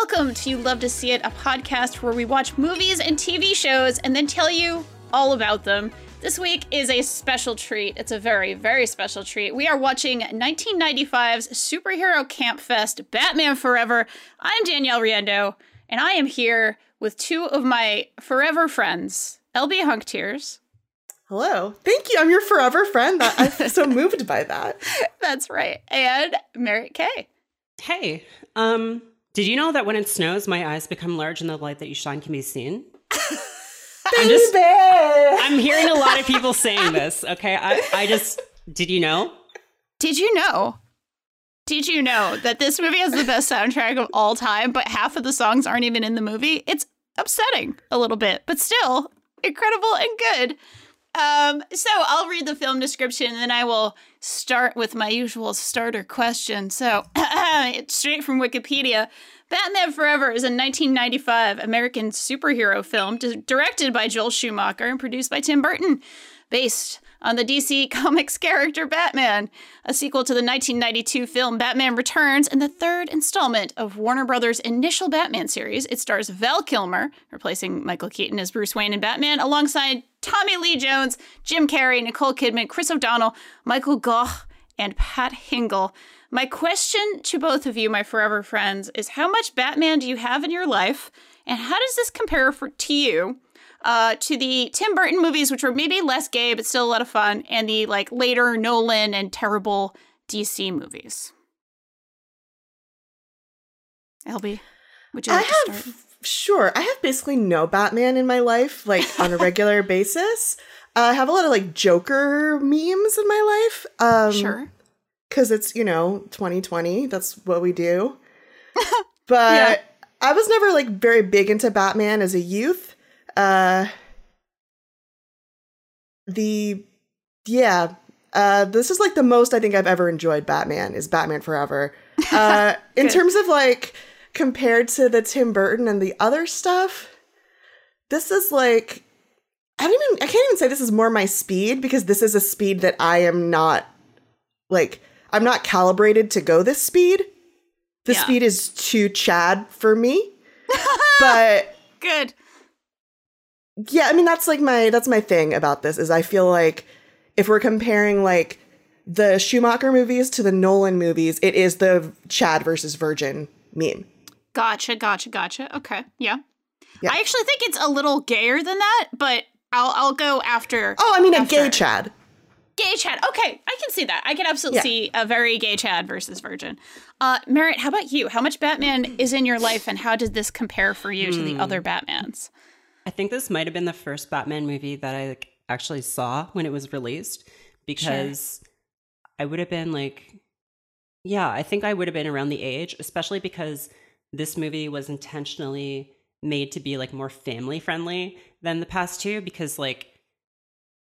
Welcome to You Love to See It, a podcast where we watch movies and TV shows and then tell you all about them. This week is a special treat. It's a very, very special treat. We are watching 1995's superhero camp fest, Batman Forever. I'm Danielle Riendeau, and I am here with two of my forever friends, LB Hunktears. Hello. Thank you. I'm your forever friend. That, I'm so moved by that. That's right. And Merritt K. Hey, um, did you know that when it snows, my eyes become large and the light that you shine can be seen? I'm just, I'm hearing a lot of people saying this. Okay, I, I just did you know? Did you know? Did you know that this movie has the best soundtrack of all time, but half of the songs aren't even in the movie? It's upsetting a little bit, but still incredible and good. Um, so I'll read the film description and then I will start with my usual starter question. So, straight from Wikipedia. Batman Forever is a 1995 American superhero film directed by Joel Schumacher and produced by Tim Burton, based on the DC Comics character Batman, a sequel to the 1992 film Batman Returns and the third installment of Warner Brothers' initial Batman series. It stars Val Kilmer, replacing Michael Keaton as Bruce Wayne in Batman, alongside Tommy Lee Jones, Jim Carrey, Nicole Kidman, Chris O'Donnell, Michael Gough, and Pat Hingle. My question to both of you, my forever friends, is how much Batman do you have in your life, and how does this compare for to you uh, to the Tim Burton movies, which were maybe less gay but still a lot of fun, and the like later Nolan and terrible DC movies? LB, would you like I to have start? sure. I have basically no Batman in my life, like on a regular basis. I have a lot of like Joker memes in my life. Um, sure. because it's you know 2020. That's what we do. but I was never like very big into Batman as a youth. Uh, the yeah, uh, this is like the most I think I've ever enjoyed Batman is Batman Forever. Uh, in terms of like compared to the Tim Burton and the other stuff, this is like I don't even I can't even say this is more my speed because this is a speed that I am not like I'm not calibrated to go this speed. The Yeah. speed is too Chad for me. but Good. yeah, I mean that's like my that's my thing about this is I feel like if we're comparing like the Schumacher movies to the Nolan movies, it is the Chad versus Virgin meme. Gotcha, gotcha, gotcha. Okay, yeah. Yeah. I actually think it's a little gayer than that, but I'll I'll go after. Oh, I mean a gay Chad. Gay Chad. Okay, I can see that. I can absolutely Yeah. see a very gay Chad versus Virgin. Uh, Merritt, how about you? How much Batman is in your life, and how did this compare for you to the Hmm. other Batmans? I think this might have been the first Batman movie that I like, actually saw when it was released because I would have been like, yeah, I think I would have been around the age, especially because this movie was intentionally made to be like more family friendly than the past two because like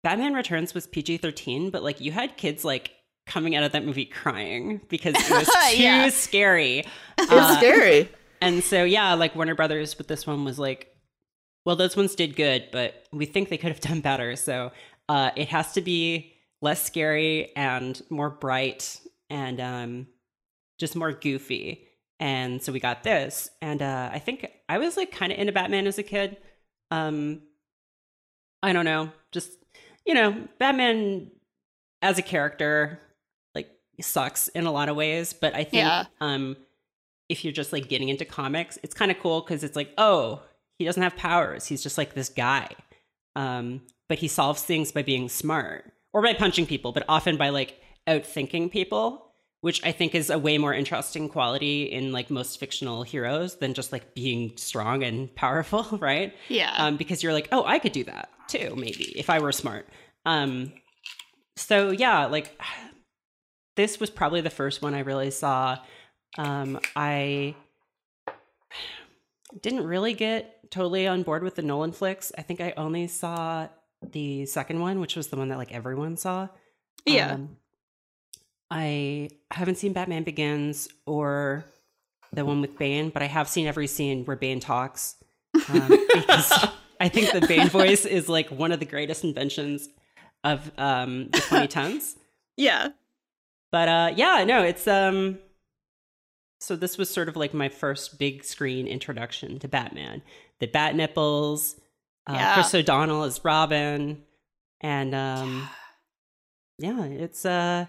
Batman Returns was PG 13, but like you had kids like coming out of that movie crying because it was too Yeah. scary. It's Uh, scary. and so yeah, like Warner Brothers with this one was like, well, those ones did good, but we think they could have done better. So uh, it has to be less scary and more bright and um, just more goofy. And so we got this, and uh, I think I was like kind of into Batman as a kid. Um, I don't know, just you know, Batman as a character like sucks in a lot of ways, but I think Yeah. um if you're just like getting into comics, it's kind of cool because it's like, oh, he doesn't have powers. He's just like this guy. Um, but he solves things by being smart or by punching people, but often by like outthinking people, which I think is a way more interesting quality in like most fictional heroes than just like being strong and powerful, right? Yeah. um, because you're like, oh, I could do that too, maybe if I were smart. Um, so yeah, like this was probably the first one I really saw. Um, I didn't really get totally on board with the Nolan flicks. I think I only saw the second one, which was the one that like everyone saw. Yeah. Um, I haven't seen Batman Begins or the one with Bane, but I have seen every scene where Bane talks. Um, because I think the Bane voice is like one of the greatest inventions of um, the 2010s. yeah. But uh, yeah, no, it's um, so this was sort of like my first big screen introduction to Batman. The bat nipples, uh, Yeah. Chris O'Donnell as Robin, and um, yeah, it's uh,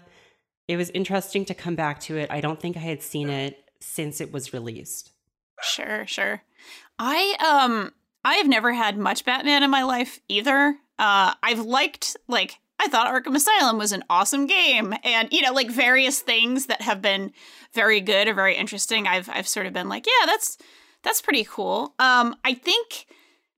it was interesting to come back to it. I don't think I had seen it since it was released. Sure, sure. I um I have never had much Batman in my life either. Uh I've liked like I thought Arkham Asylum was an awesome game and you know like various things that have been very good or very interesting. I've I've sort of been like, yeah, that's that's pretty cool. Um I think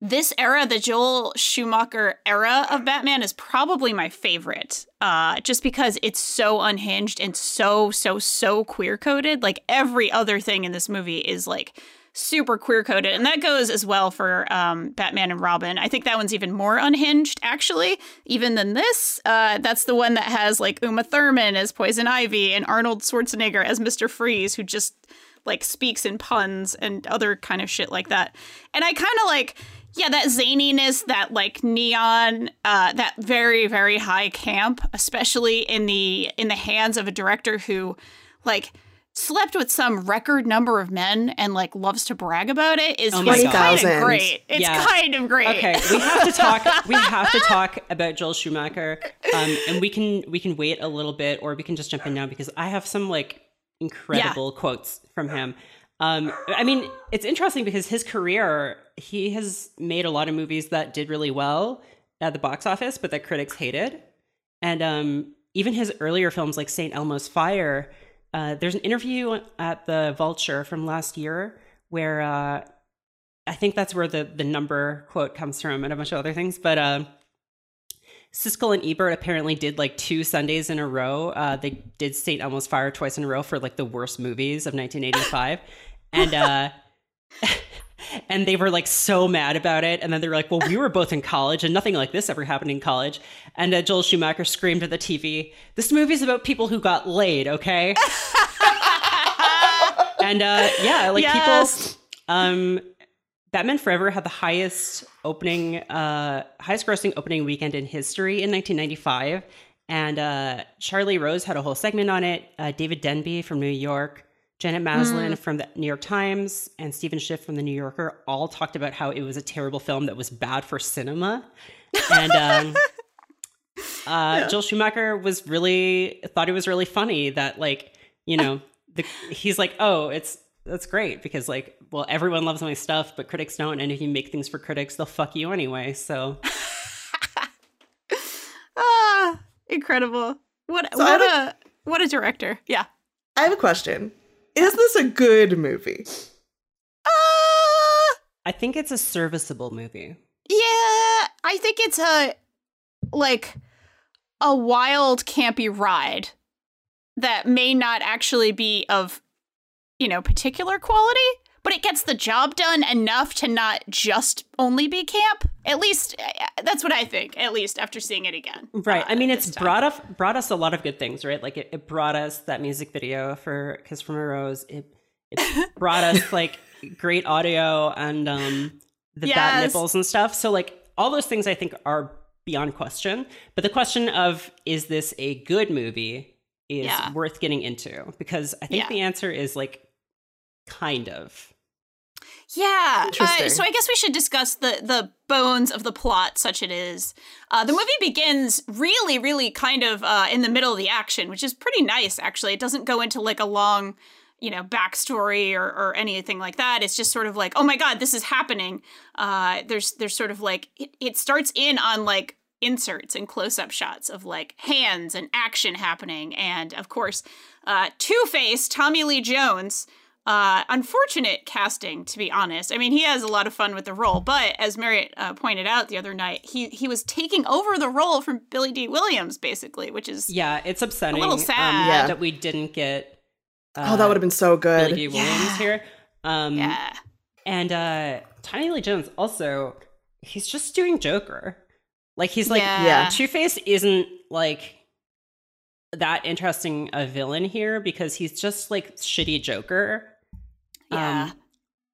this era, the Joel Schumacher era of Batman, is probably my favorite. Uh, just because it's so unhinged and so, so, so queer coded. Like every other thing in this movie is like super queer coded. And that goes as well for um, Batman and Robin. I think that one's even more unhinged, actually, even than this. Uh, that's the one that has like Uma Thurman as Poison Ivy and Arnold Schwarzenegger as Mr. Freeze, who just like speaks in puns and other kind of shit like that. And I kind of like, yeah, that zaniness, that like neon, uh, that very very high camp, especially in the in the hands of a director who, like, slept with some record number of men and like loves to brag about it is Oh my kind of great. It's Yeah. kind of great. Okay, we have to talk. we have to talk about Joel Schumacher, um, and we can we can wait a little bit, or we can just jump in now because I have some like incredible quotes from him. Um, I mean, it's interesting because his career, he has made a lot of movies that did really well at the box office, but that critics hated, and um, even his earlier films like Saint Elmo's Fire. Uh, there's an interview at the Vulture from last year where uh, I think that's where the the number quote comes from, and a bunch of other things. But uh, Siskel and Ebert apparently did like two Sundays in a row. Uh, they did Saint Elmo's Fire twice in a row for like the worst movies of 1985, and uh, and they were like so mad about it. And then they were like, "Well, we were both in college, and nothing like this ever happened in college." And uh, Joel Schumacher screamed at the TV, "This movie's about people who got laid, okay?" and uh, yeah, like Yes. people. Um, Batman Forever had the highest opening, uh, highest grossing opening weekend in history in 1995. And uh, Charlie Rose had a whole segment on it. Uh, David Denby from New York, Janet Maslin from the New York Times, and Stephen Schiff from the New Yorker all talked about how it was a terrible film that was bad for cinema. And um, uh, Joel Schumacher was really thought it was really funny that like you know the, he's like oh it's that's great because like well everyone loves my stuff but critics don't and if you make things for critics they'll fuck you anyway so Ah, incredible. What So what have a what a director. Yeah. I have a question. Is this a good movie? Uh, I think it's a serviceable movie yeah, I think it's a like a wild campy ride that may not actually be of you know particular quality, but it gets the job done enough to not just only be camp. At least uh, that's what I think. At least after seeing it again. right uh, i mean it's time. brought us brought us a lot of good things right like it, it brought us that music video for kiss from a rose it it brought us like great audio and um the bat Yes. nipples and stuff so like all those things i think are beyond question but the question of is this a good movie is Yeah. worth getting into because i think Yeah. the answer is like kind of Yeah. Uh, so I guess we should discuss the the bones of the plot, such it is. Uh, the movie begins really, really kind of uh, in the middle of the action, which is pretty nice. Actually, it doesn't go into like a long, you know, backstory or or anything like that. It's just sort of like, oh my god, this is happening. Uh, there's there's sort of like it, it starts in on like inserts and close-up shots of like hands and action happening and of course uh, two-face tommy lee jones uh, unfortunate casting, to be honest. I mean, he has a lot of fun with the role, but as Merritt uh, pointed out the other night, he he was taking over the role from Billy Dee Williams, basically, which is yeah it's upsetting A little um, sad. Yeah. that we didn't get oh, that would have been so good. Billy good. Dee Williams Yeah. here um yeah, And uh Tommy Lee Jones also he's just doing Joker. Like he's like Yeah. Yeah. Two Face isn't like that interesting a villain here because he's just like shitty Joker. Yeah. Um,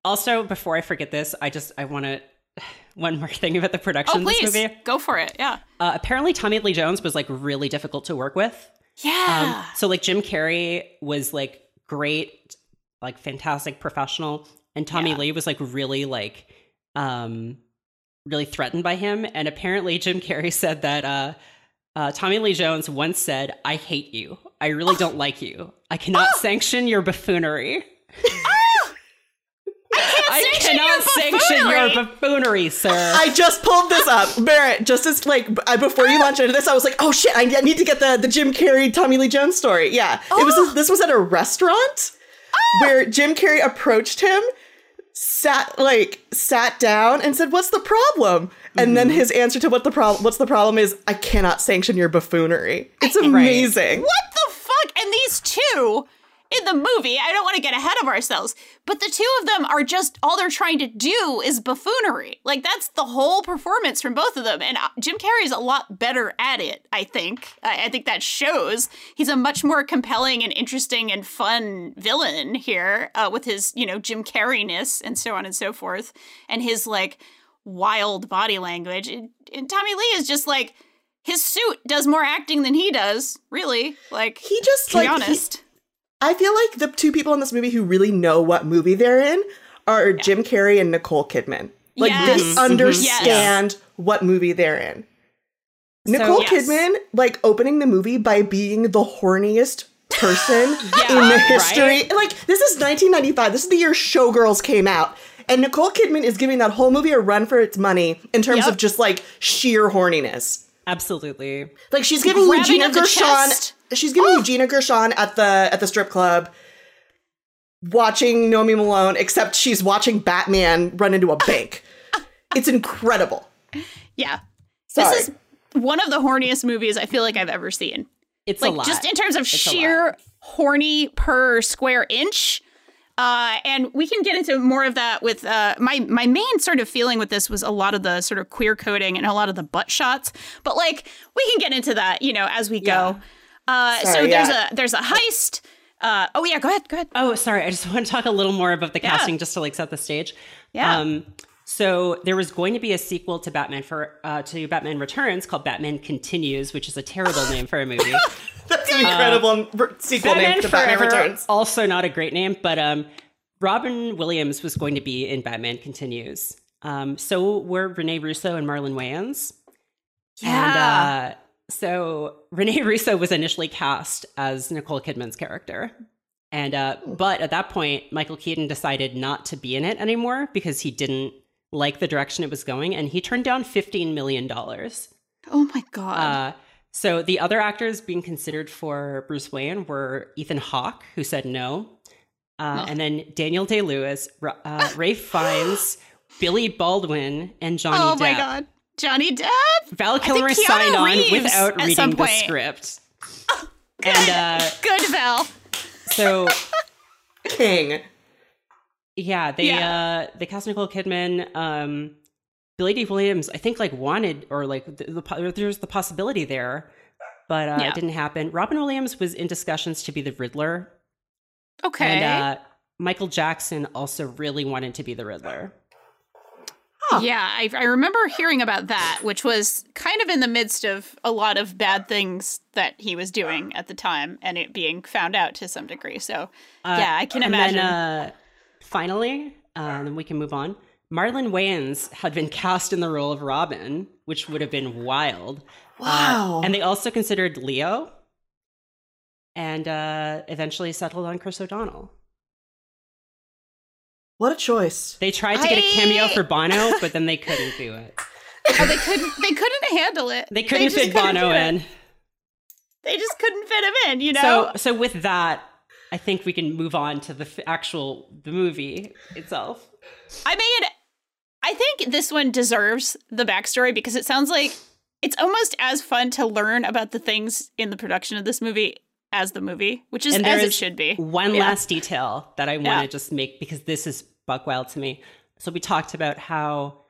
also, before I forget this, I just I want to one more thing about the production oh, of this please movie. go for it. Yeah, Uh, apparently, Tommy Lee Jones was like really difficult to work with. Um, yeah, so like Jim Carrey was like great like fantastic professional, and Tommy Yeah. Lee was like really like um really threatened by him. And apparently, Jim Carrey said that uh, uh, Tommy Lee Jones once said, "I hate you. I really don't like you. I cannot sanction your buffoonery." I cannot your sanction your buffoonery." buffoonery, sir. I just pulled this up, Barrett. Just as like before you launched into this, I was like, "Oh shit! I, I need to get the the Jim Carrey Tommy Lee Jones story." Yeah, it was. Oh. This was at a restaurant oh. where Jim Carrey approached him, sat like sat down, and said, "What's the problem?" And then mm-hmm. his answer to what the problem what's the problem is, "I cannot sanction your buffoonery." It's amazing. What the fuck? And these two in the movie, I don't want to get ahead of ourselves, but the two of them are just all they're trying to do is buffoonery. Like that's the whole performance from both of them. And uh, Jim Carrey's a lot better at it, I think. I, I think that shows. He's a much more compelling and interesting and fun villain here uh, with his, you know, Jim Carreyness and so on and so forth, and his like wild body language. And, and Tommy Lee is just like, his suit does more acting than he does, really. Like, He just to like be honest. I feel like the two people in this movie who really know what movie they're in are Jim Carrey and Nicole Kidman. Like Yes. they Mhm. understand what movie they're in. Nicole yes. Kidman like opening the movie by being the horniest person in the history. right? Like this is 1995. This is the year Showgirls came out. And Nicole Kidman is giving that whole movie a run for its money in terms Yep. of just like sheer horniness. Absolutely. Like she's giving Grabbing Regina Gershon. She's giving oh! Regina Gershon at the at the strip club, watching Nomi Malone. Except she's watching Batman run into a bank. it's incredible. Yeah. Sorry. This is one of the horniest movies I feel like I've ever seen. It's Like a lot. just in terms of a sheer horny per square inch. Uh, and we can get into more of that with uh, my my main sort of feeling with this was a lot of the sort of queer coding and a lot of the butt shots. But like we can get into that, you know, as we go. Uh, so there's yeah. a there's a heist. Uh, oh yeah, go ahead, go ahead. Oh, sorry. I just want to talk a little more about the Yeah. casting just to like set the stage. Yeah. Um, so there was going to be a sequel to Batman for uh, to Batman Returns called Batman Continues, which is a terrible name for a movie. That's an incredible r- sequel Batman name to Batman Forever, Returns. also not a great name, but um, Robin Williams was going to be in Batman Continues. Um, so were Rene Russo and Marlon Wayans. And uh, so Rene Russo was initially cast as Nicole Kidman's character. And uh, but at that point, Michael Keaton decided not to be in it anymore because he didn't like the direction it was going, and he turned down fifteen million dollars. oh my god. Uh, so the other actors being considered for Bruce Wayne were Ethan Hawke, who said no, uh, and then Daniel Day Lewis, uh, Ralph Fiennes, Billy Baldwin, and Johnny oh Depp. my god. Johnny Depp. Val Kilmer signed on Reeves without reading the script. And uh, Good Val. so King. yeah, they Yeah. uh they cast Nicole Kidman. Um, Billy Dee Williams, I think, like wanted or like the, the, there's the possibility there, but uh, Yeah. it didn't happen. Robin Williams was in discussions to be the Riddler, Okay. and uh, Michael Jackson also really wanted to be the Riddler. Yeah, I, I remember hearing about that, which was kind of in the midst of a lot of bad things that he was doing at the time, and it being found out to some degree. So, Uh, yeah, I can and imagine. Then, uh, finally, uh, then we can move on. Marlon Wayans had been cast in the role of Robin, which would have been wild. Uh, Wow. and they also considered Leo, and uh, eventually settled on Chris O'Donnell. What a choice. They tried to get a cameo for Bono, but then they couldn't do it. oh, they couldn't. They couldn't handle it. They couldn't just fit couldn't Bono in. They just couldn't fit him in. You know. So, so with that, I think we can move on to the f- actual the movie itself. I mean, I think this one deserves the backstory because it sounds like it's almost as fun to learn about the things in the production of this movie as the movie, which is as it is should be. One Yeah. last detail that I want Yeah. to just make because this is buck wild to me. So we talked about how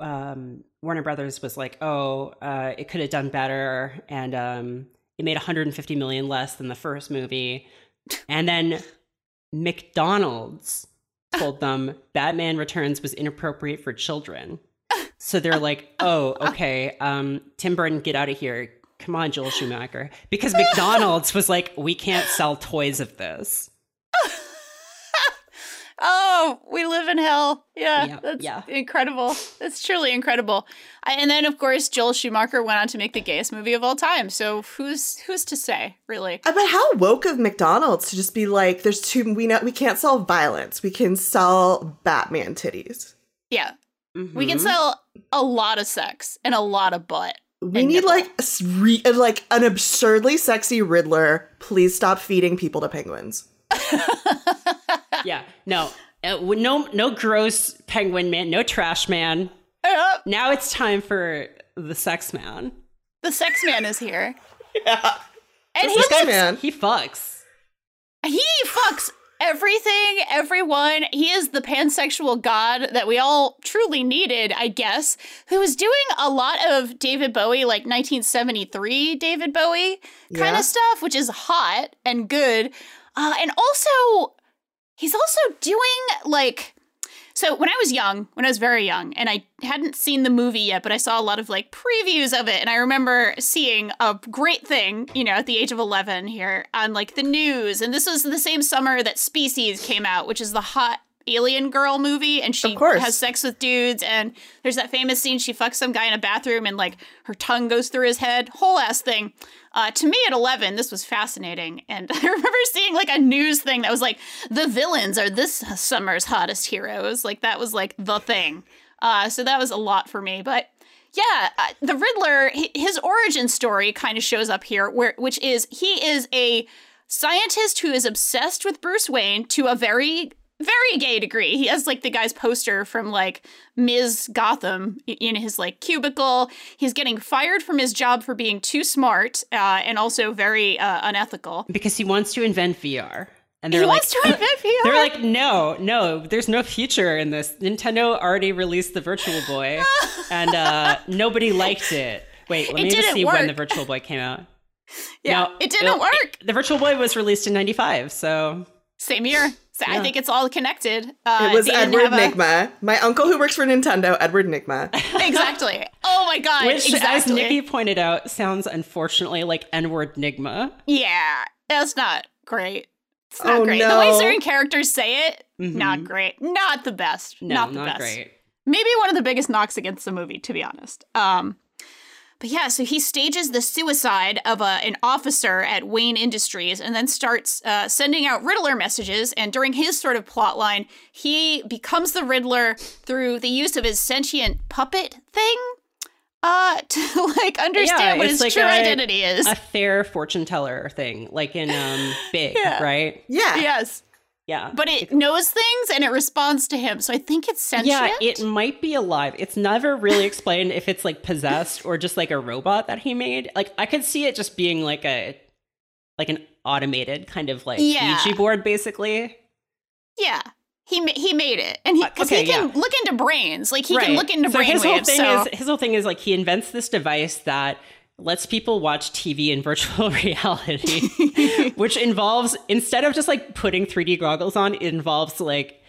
um, Warner Brothers was like, "Oh, uh, it could have done better," and um, it made 150 million less than the first movie. And then McDonald's told them Batman Returns was inappropriate for children. So they're like, "Oh, okay, um, Tim Burton, get out of here." Come on, Joel Schumacher. Because McDonald's was like, we can't sell toys of this. Oh, we live in hell. Yeah, Yeah, that's yeah. incredible. That's truly incredible. I, and then, of course, Joel Schumacher went on to make the gayest movie of all time. So who's who's to say, really? Uh, But how woke of McDonald's to just be like, there's two, we know we can't sell violence. We can sell Batman titties. Yeah, we can Mhm. sell a lot of sex and a lot of butt. We need nipple. like a s- re- uh, like an absurdly sexy Riddler. Please stop feeding people to penguins. Yeah. No. Uh, no. No gross penguin man. No trash man. Uh, Now it's time for the sex man. the sex man is here. Yeah. And he This guy, man. He fucks. He fucks everything, everyone. He is the pansexual god that we all truly needed, I guess, who was doing a lot of David Bowie, like 1973 David Bowie kind Yeah. of stuff, which is hot and good. Uh, and also, he's also doing like. So when I was young, when I was very young, and I hadn't seen the movie yet, but I saw a lot of like previews of it, and I remember seeing a great thing, you know, at the age of eleven here on like the news, and this was the same summer that Species came out, which is the hot alien girl movie, and she has sex with dudes, and there's that famous scene she fucks some guy in a bathroom, and like her tongue goes through his head, whole ass thing. Uh, to me at 11, this was fascinating. And I remember seeing like a news thing that was like, the villains are this summer's hottest heroes. Like, that was like the thing. Uh, so that was a lot for me. But yeah, uh, the Riddler, his origin story kind of shows up here, where which is he is a scientist who is obsessed with Bruce Wayne to a very very gay degree. He has like the guy's poster from like Ms. Gotham in his like cubicle. He's getting fired from his job for being too smart uh, and also very uh, unethical. because he wants to invent VR. And He they're like, wants to invent VR. they're like, no, no, there's no future in this. Nintendo already released the Virtual Boy, and uh, nobody liked it. Wait, let It me just see when the Virtual Boy came out. yeah, No, it didn't it- work. The Virtual Boy was released in '95, so Same year. So I think it's all connected. Uh, It was they didn't Edward have a- Nygma. My uncle who works for Nintendo, Edward Nygma. exactly. Oh my god. which, exactly. as Nikki pointed out, sounds unfortunately like N-word Nygma. Yeah, that's not great. It's not Oh, great. The way certain characters say it, not Mhm. great. Not the best. No, not not, the best. great. maybe one of the biggest knocks against the movie, to be honest. Um, but yeah, so he stages the suicide of a, an officer at Wayne Industries and then starts uh, sending out Riddler messages. And during his sort of plot line, he becomes the Riddler through the use of his sentient puppet thing uh, to like understand Yeah, what his like true a- identity is. A fair fortune teller thing, like in um Big, Yeah. right? Yeah. yes, Yeah. but it knows things and it responds to him. So I think it's sentient. Yeah, it might be alive. It's never really explained if it's like possessed or just like a robot that he made. Like I could see it just being like a like an automated kind of like Yeah. Ouija board basically. Yeah. He, he made it, and he Uh, because okay, he can yeah. look into brains, like he right. can look into so brain his whole thing so is his whole thing is like he invents this device that lets people watch TV in virtual reality, which involves instead of just like putting 3D goggles on, it involves like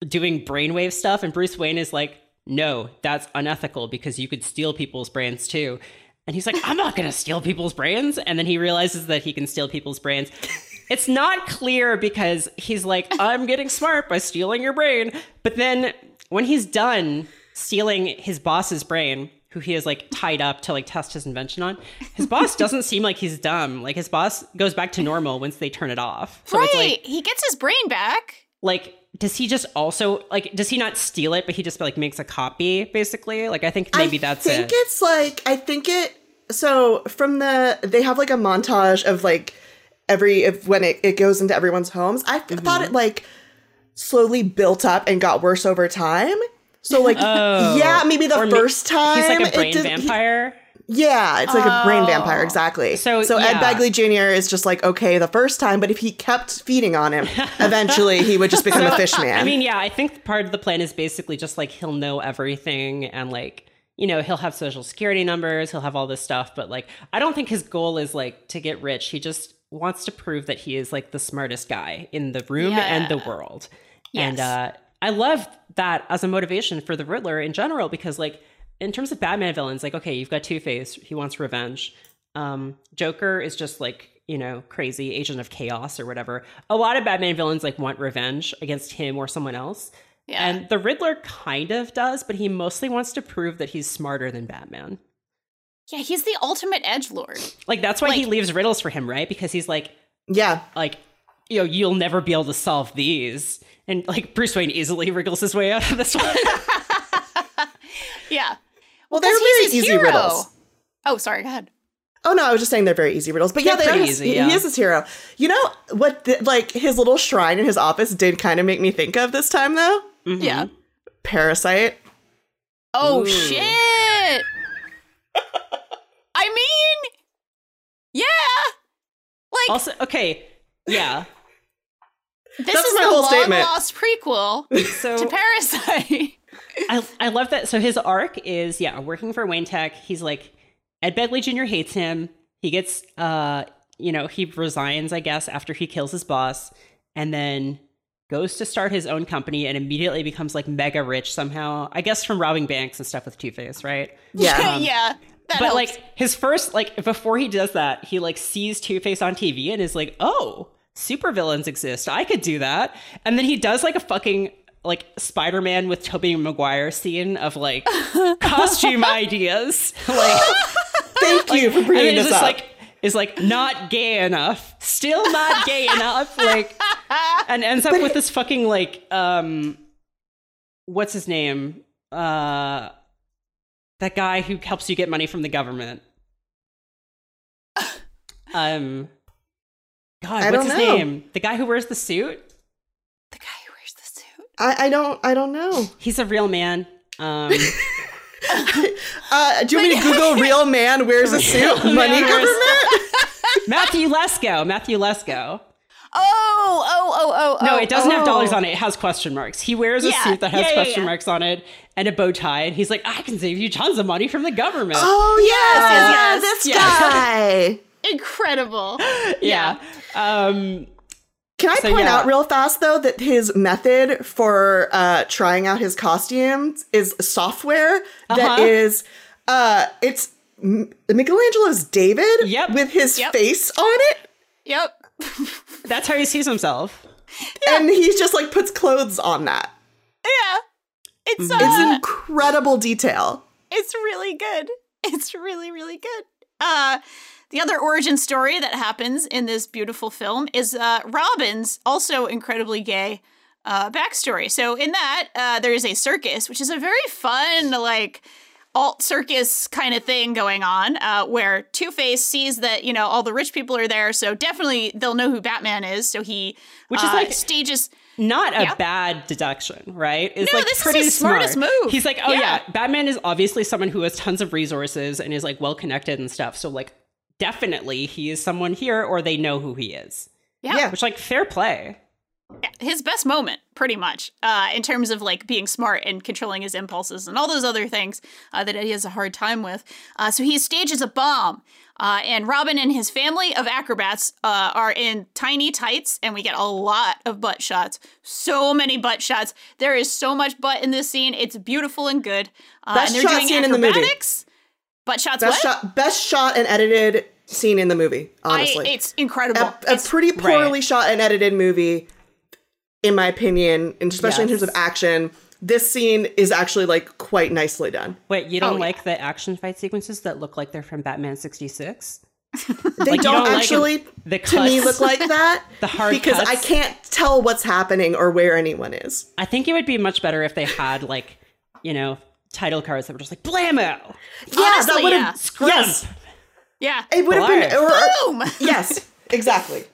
doing brainwave stuff. And Bruce Wayne is like, no, that's unethical because you could steal people's brains too. And he's like, I'm not going to steal people's brains. And then he realizes that he can steal people's brains. It's not clear because he's like, I'm getting smart by stealing your brain. But then when he's done stealing his boss's brain, who he has like tied up to like test his invention on, his boss doesn't seem like he's dumb. Like his boss goes back to normal once they turn it off. So right, it's like, he gets his brain back. like, does he just also like does he not steal it, but he just like makes a copy, basically? Like I think maybe I that's it. I think it's like I think it. So from the they have like a montage of like every if when it, it goes into everyone's homes. I Mm-hmm. thought it like slowly built up and got worse over time. So like Oh. yeah, maybe the Or first time He's like a brain did- vampire. Yeah, it's like a brain Oh. vampire, exactly. So, so yeah. Ed Begley Jr. is just like okay the first time, but if he kept feeding on him, eventually he would just become a fish man. I mean, yeah, I think part of the plan is basically just like he'll know everything and like, you know, he'll have social security numbers, he'll have all this stuff, but like I don't think his goal is like to get rich. He just wants to prove that he is like the smartest guy in the room and the Yeah. world. And uh I love that as a motivation for the Riddler in general because like in terms of Batman villains, like okay, you've got Two-Face, he wants revenge. Um Joker is just like you know, crazy agent of chaos or whatever. A lot of Batman villains like want revenge against him or someone else. Yeah. And the Riddler kind of does, but he mostly wants to prove that he's smarter than Batman. yeah, he's the ultimate edge lord. Like that's why he leaves riddles for him, right? Because he's like, Yeah. like, you know, you'll never be able to solve these. And like Bruce Wayne easily wriggles his way out of this one. Yeah. Well, they're very easy hero. riddles. Oh, sorry, go ahead. Oh no, I was just saying they're very easy riddles. But yeah, They're they pretty are. easy, he, yeah. he is his hero. You know what? The, like his little shrine in his office did kind of make me think of this time though. Mhm. Yeah. Parasite. Oh Ooh. shit. I mean, yeah. Like Also, okay, yeah. this that's is my the whole long statement. lost prequel to Parasite. I, I love that. So his arc is yeah, working for Wayne Tech. He's like Ed Begley Jr. hates him. He gets uh, you know, he resigns, I guess, after he kills his boss, and then goes to start his own company and immediately becomes like mega rich somehow. I guess from robbing banks and stuff with Two Face, right? Yeah. yeah. That but helps. like his first like before he does that, he like sees Two Face on TV and is like, oh, supervillains exist. I could do that. And then he does like a fucking like Spider-Man with Tobey Maguire scene of like costume ideas. Like Thank you for and bringing this just up. like is like not gay enough. Still not gay enough. Like and ends up with this fucking like um what's his name? Uh that guy who helps you get money from the government. Um God, I what's his know. name? The guy who wears the suit? the guy who wears the suit. I, I don't. I don't know. He's a real man. Um Uh, do you want me to Google "real man wears a suit"? Money government. Matthew Lesko. Matthew Lesko. Oh, oh, oh, oh. No, oh, it doesn't have oh. dollars on it. It has question marks. He wears a Yeah, suit that has yeah, yeah, question yeah. marks on it and a bow tie, and he's like, I can save you tons of money from the government. Oh Yes, yeah, yes, this yes. guy. Incredible. yeah. Um, Can I So, point yeah. out real fast though that his method for uh, trying out his costumes is software that Uh-huh. is uh, it's M- Michelangelo's David Yep. with his Yep. face on it, Yep. That's how he sees himself. and he just like puts clothes on that. Yeah. It's uh, It's incredible detail. it's really good. It's really really good. Uh the other origin story that happens in this beautiful film is uh Robin's also incredibly gay uh backstory. So in that uh there is a circus, which is a very fun like alt circus kind of thing going on uh, where two-face sees that you know all the rich people are there so definitely they'll know who batman is so he Which is uh, like- stages Not a Yeah. bad deduction, right? It's No, like this is pretty his smartest move. He's like, oh Yeah. yeah. Batman is obviously someone who has tons of resources and is like well connected and stuff. So like, definitely he is someone here, or they know who he is. Yeah. Yeah. Which like fair play. His best moment pretty much uh, in terms of like being smart and controlling his impulses and all those other things uh, that he has a hard time with uh, so he stages a bomb uh, and robin and his family of acrobats uh, are in tiny tights and we get a lot of butt shots so many butt shots there is so much butt in this scene it's beautiful and good uh, Best and they're shot doing scene in the movie. butt shots Best what? shot, best shot and edited scene in the movie. I, Honestly, it's incredible a, a It's- pretty poorly Right. shot and edited movie, in my opinion, and especially in terms of action. This scene is actually like quite nicely done. Wait, you don't Oh, yeah. like the action fight sequences that look like they're from Batman sixty six? They Like, don't, don't like actually, the to me, cuts? look like that. The hard because I can't tell what's happening or where anyone is. I think it would be much better if they had like, you know, title cards that were just like blammo. Yeah, Honestly, that would have. Scrump. yes yeah It would have been. Or, or- boom yes, exactly.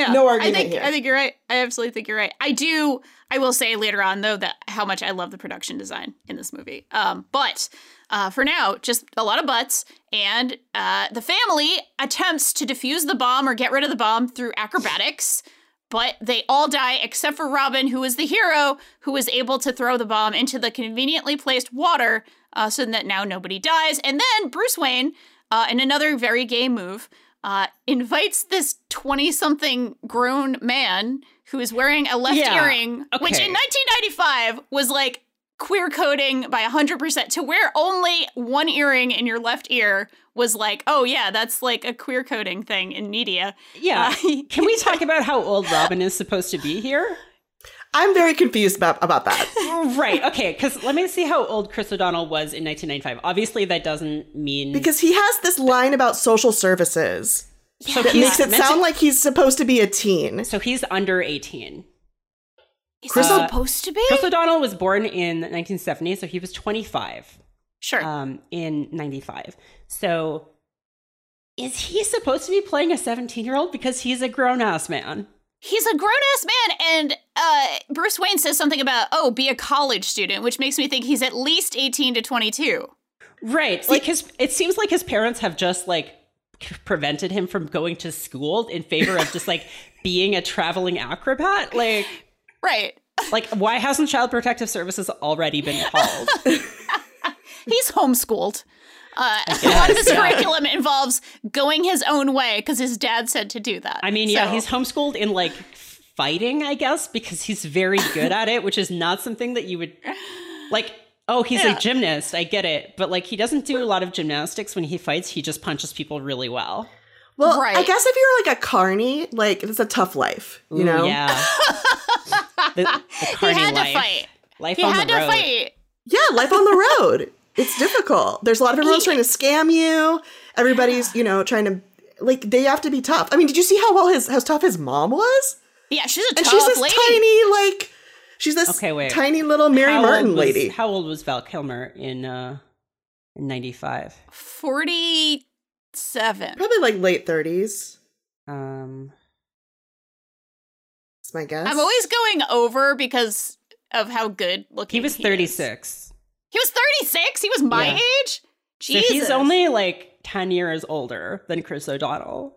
Yeah, No I argument think here. I think you're right. I absolutely think you're right. I do. I will say later on though that how much I love the production design in this movie. Um, but uh, for now, just a lot of butts, and uh, the family attempts to defuse the bomb or get rid of the bomb through acrobatics. But they all die except for Robin, who is the hero, who is able to throw the bomb into the conveniently placed water, uh, so that now nobody dies. And then Bruce Wayne, uh, in another very gay move, uh, invites this 20 something grown man who is wearing a left Yeah, earring, which in 1995 was like queer coding by 100% to wear only one earring in your left ear was like, oh yeah, that's like a queer coding thing in media. Yeah. Uh, Can we talk about how old Robin is supposed to be here? I'm very confused about, about that. right. Okay. Because let me see how old Chris O'Donnell was in 1995. Obviously, that doesn't mean Because he has this line about social services so that makes it meant to- sound like he's supposed to be a teen. so he's under 18. Is Chris he O- supposed to be? Chris O'Donnell was born in 1970, so he was 25 sure. um, in 95. So is he supposed to be playing a 17 year old because he's a grown ass man? He's a grown ass man, and uh, Bruce Wayne says something about, oh, be a college student, which makes me think he's at least 18 to 22. Right. Like his, it seems like his parents have just like prevented him from going to school in favor of just like being a traveling acrobat. Like, Right. like why hasn't Child Protective Services already been called? He's homeschooled. Uh, a lot of his yeah. curriculum involves going his own way because his dad said to do that. I mean, yeah, So- he's homeschooled in like fighting, I guess, because he's very good at it, which is not something that you would like. Oh, he's Yeah. a gymnast. I get it, but like he doesn't do a lot of gymnastics when he fights. He just punches people really well. Well, right. I guess if you're like a carny, like it's a tough life, you Ooh, know? yeah. the, the he carny had life. to fight. Life He on had the to road. fight. Yeah, life on the road. It's difficult. There's a lot of everyone's trying to scam you. Everybody's, you know, trying to like they have to be tough. I mean, did you see how well his how tough his mom was? Yeah, she's a And tough she's this lady. tiny like she's this Okay, wait. tiny little Mary How Martin was- lady. How old was Val Kilmer in uh in 95? 47. Probably like late 30s. Um That's my guess. I'm always going over because of how good looking he was 36. He was 36? He was my Yeah. age? Jesus. So he's only like 10 years older than Chris O'Donnell.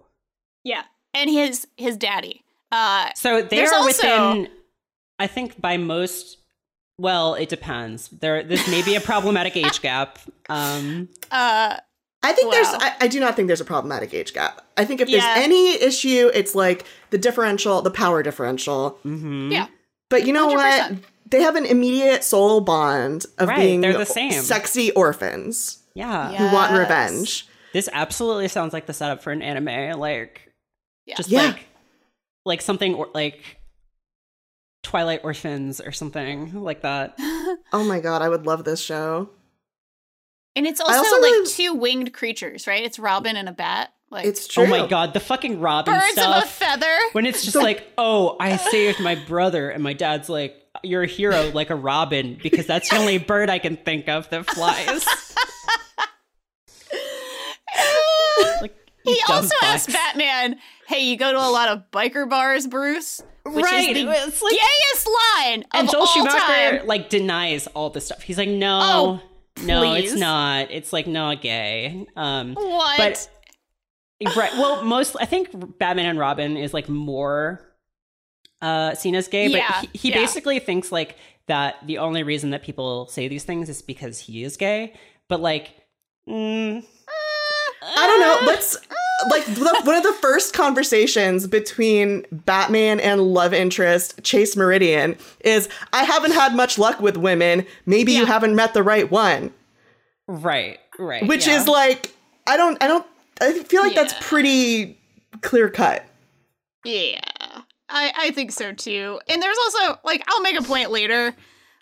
Yeah. And his his daddy. Uh So they're also- within I think by most well, it depends. There this may be a problematic age gap. Um uh I think there's I, I do not think there's a problematic age gap. I think if there's any issue, it's like the differential, the power differential. Mm-hmm. yeah. But you know what? 100%. They have an immediate soul bond of Right, being they're the same. sexy orphans Yeah. Yeah. who want revenge. This absolutely sounds like the setup for an anime like Yeah. just Yeah. like like something or like Twilight Orphans or something like that. Oh my god, I would love this show. And it's also, also like really- two winged creatures, right? It's Robin and a bat. Like It's true. Oh my god, the fucking Robin birds stuff. of a feather. when it's just like, oh, I saved my brother, and my dad's like, you're a hero, like a robin, because that's the only bird I can think of that flies. like, he also asked. Batman, "Hey, you go to a lot of biker bars, Bruce?" Which Right, is the it's like- gayest line and Joel all Schumacher time. like denies all this stuff. He's like, no, Oh, no, it's not. It's like not gay. Um, What? but right, well, most I think Batman and Robin is like more uh seen as gay, Yeah, but he, he yeah. basically thinks like that the only reason that people say these things is because he is gay. But like, mm, I don't know. Let's like the, one of the first conversations between Batman and love interest Chase Meridian is I haven't had much luck with women. Maybe you haven't met the right one. right, right, Which yeah. is like I don't I don't I feel like that's pretty clear cut. Yeah, I, I think so too. And there's also like I'll make a point later,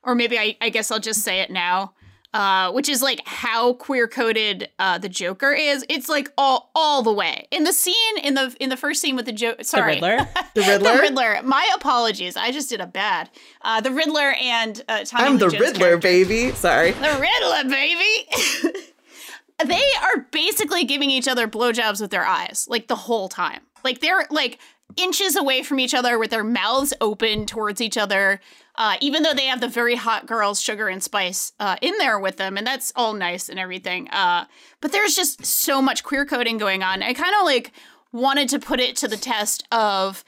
or maybe I, I guess I'll just say it now. Uh, which is like how queer coded uh, the Joker is. It's like all all the way in the scene in the in the first scene with the Joker. the Sorry, Riddler. The Riddler. the Riddler. My apologies. I just did a bad. Uh, the Riddler and uh, Tommy I'm Lee the Jones Riddler, character. baby. Sorry. The Riddler, baby. they are basically giving each other blowjobs with their eyes, like the whole time. Like they're like inches away from each other with their mouths open towards each other. Uh, even though they have the very hot girls, sugar and spice, uh, in there with them, and that's all nice and everything. Uh, but there's just so much queer coding going on. I kind of like wanted to put it to the test of